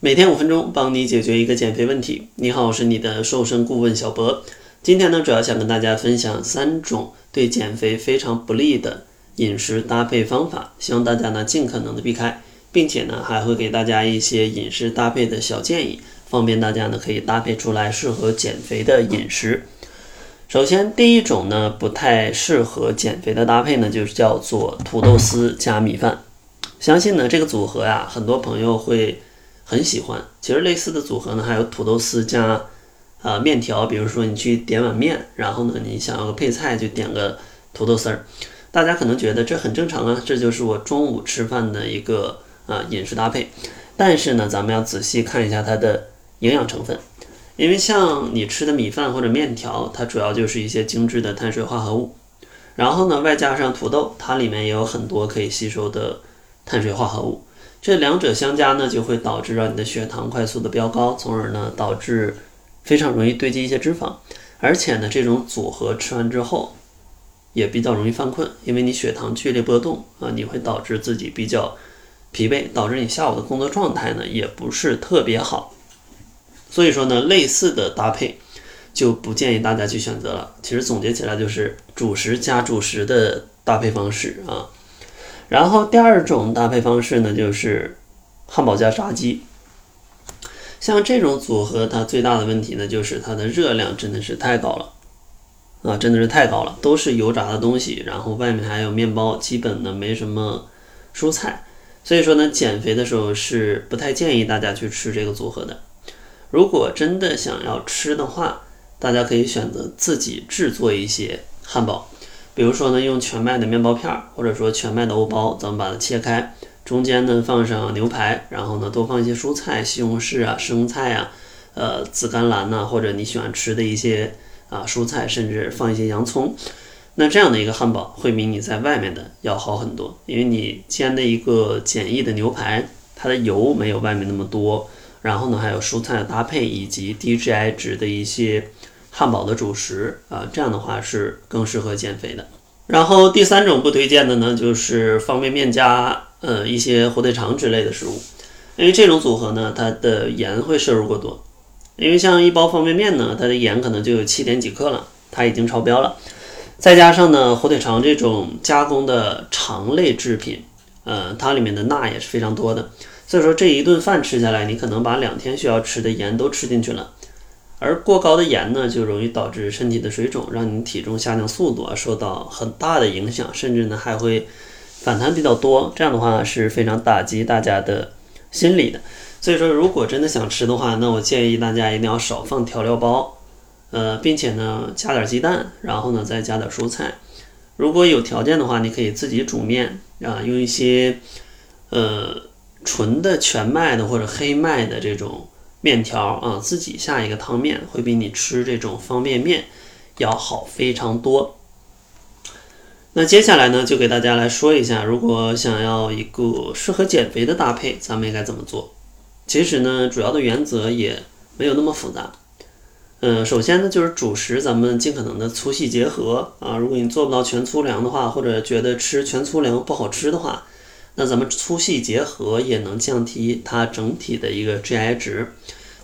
每天五分钟，帮你解决一个减肥问题。你好，我是你的瘦身顾问小博。今天呢，主要想跟大家分享三种对减肥非常不利的饮食搭配方法，希望大家呢尽可能的避开，并且呢还会给大家一些饮食搭配的小建议，方便大家呢可以搭配出来适合减肥的饮食。首先，第一种呢不太适合减肥的搭配呢，就是叫做土豆丝加米饭。相信呢这个组合呀，很多朋友会。很喜欢，其实类似的组合呢，还有土豆丝加啊面条，比如说你去点碗面，然后呢你想要个配菜就点个土豆丝儿，大家可能觉得这很正常啊，这就是我中午吃饭的一个啊饮食搭配。但是呢，咱们要仔细看一下它的营养成分，因为像你吃的米饭或者面条，它主要就是一些精致的碳水化合物，然后呢外加上土豆，它里面也有很多可以吸收的碳水化合物。这两者相加呢，就会导致让你的血糖快速的飙高，从而呢导致非常容易堆积一些脂肪。而且呢，这种组合吃完之后也比较容易犯困，因为你血糖剧烈波动啊，你会导致自己比较疲惫，导致你下午的工作状态呢也不是特别好。所以说呢，类似的搭配就不建议大家去选择了。其实总结起来就是主食加主食的搭配方式啊。然后第二种搭配方式呢，就是汉堡加炸鸡。像这种组合，它最大的问题呢，就是它的热量真的是太高了啊，真的是太高了，都是油炸的东西，然后外面还有面包，基本呢没什么蔬菜，所以说呢，减肥的时候是不太建议大家去吃这个组合的。如果真的想要吃的话，大家可以选择自己制作一些汉堡。比如说呢，用全麦的面包片儿，或者说全麦的欧包，咱们把它切开，中间呢放上牛排，然后呢多放一些蔬菜，西红柿啊、生菜啊、呃紫甘蓝呐，或者你喜欢吃的一些啊蔬菜，甚至放一些洋葱。那这样的一个汉堡会比你在外面的要好很多，因为你煎的一个简易的牛排，它的油没有外面那么多，然后呢还有蔬菜的搭配以及低 GI 值的一些。汉堡的主食啊，这样的话是更适合减肥的。然后第三种不推荐的呢，就是方便面加呃一些火腿肠之类的食物，因为这种组合呢，它的盐会摄入过多。因为像一包方便面呢，它的盐可能就有七点几克了，它已经超标了。再加上呢，火腿肠这种加工的肠类制品，呃，它里面的钠也是非常多的。所以说这一顿饭吃下来，你可能把两天需要吃的盐都吃进去了。而过高的盐呢，就容易导致身体的水肿，让你体重下降速度啊受到很大的影响，甚至呢还会反弹比较多。这样的话是非常打击大家的心理的。所以说，如果真的想吃的话，那我建议大家一定要少放调料包，呃，并且呢加点鸡蛋，然后呢再加点蔬菜。如果有条件的话，你可以自己煮面啊，用一些呃纯的全麦的或者黑麦的这种。面条啊，自己下一个汤面会比你吃这种方便面要好非常多。那接下来呢，就给大家来说一下，如果想要一个适合减肥的搭配，咱们应该怎么做？其实呢，主要的原则也没有那么复杂。嗯，首先呢，就是主食咱们尽可能的粗细结合啊。如果你做不到全粗粮的话，或者觉得吃全粗粮不好吃的话，那咱们粗细结合也能降低它整体的一个 GI 值，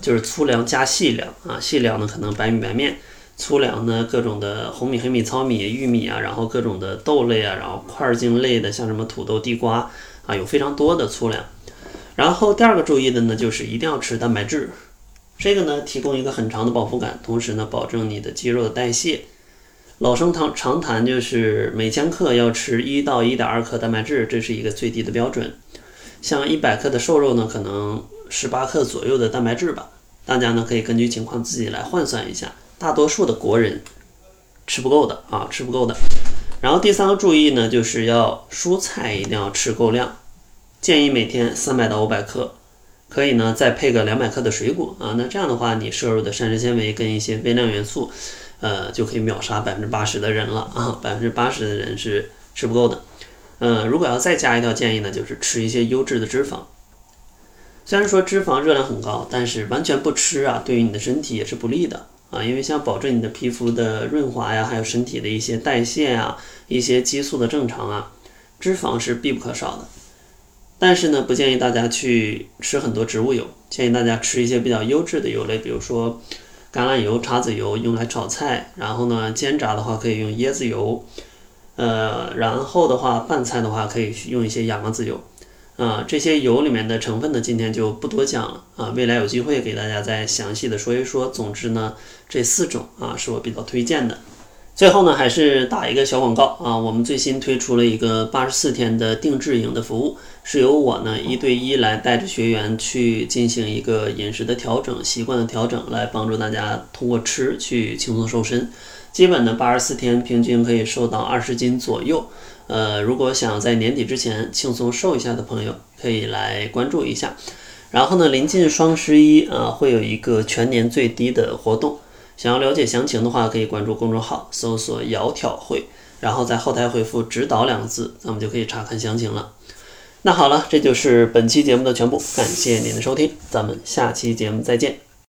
就是粗粮加细粮啊，细粮呢可能白米白面，粗粮呢各种的红米黑米糙米玉米啊，然后各种的豆类啊，然后块茎类的像什么土豆地瓜啊，有非常多的粗粮。然后第二个注意的呢，就是一定要吃蛋白质，这个呢提供一个很长的饱腹感，同时呢保证你的肌肉的代谢。老生常常谈，就是每千克要吃一到一点二克蛋白质，这是一个最低的标准。像一百克的瘦肉呢，可能十八克左右的蛋白质吧。大家呢可以根据情况自己来换算一下。大多数的国人吃不够的啊，吃不够的。然后第三个注意呢，就是要蔬菜一定要吃够量，建议每天三百到五百克，可以呢再配个两百克的水果啊。那这样的话，你摄入的膳食纤维跟一些微量元素。呃，就可以秒杀百分之八十的人了啊！百分之八十的人是吃不够的。嗯，如果要再加一条建议呢，就是吃一些优质的脂肪。虽然说脂肪热量很高，但是完全不吃啊，对于你的身体也是不利的啊。因为像保证你的皮肤的润滑呀，还有身体的一些代谢啊，一些激素的正常啊，脂肪是必不可少的。但是呢，不建议大家去吃很多植物油，建议大家吃一些比较优质的油类，比如说橄榄油、茶籽油，用来炒菜。然后呢，煎炸的话可以用椰子油，呃，然后的话拌菜的话可以用一些亚麻籽油。啊，这些油里面的成分呢，今天就不多讲了啊，未来有机会给大家再详细的说一说。总之呢，这四种啊是我比较推荐的。最后呢，还是打一个小广告啊，我们最新推出了一个八十四天的定制营的服务，是由我呢一对一来带着学员去进行一个饮食的调整、习惯的调整，来帮助大家通过吃去轻松瘦身。基本呢，八十四天平均可以瘦到二十斤左右。呃，如果想要在年底之前轻松瘦一下的朋友，可以来关注一下。然后呢，临近双十一啊，会有一个全年最低的活动。想要了解详情的话，可以关注公众号，搜索“窈窕会”，然后在后台回复“指导”两个字，咱们就可以查看详情了。那好了，这就是本期节目的全部，感谢您的收听，咱们下期节目再见。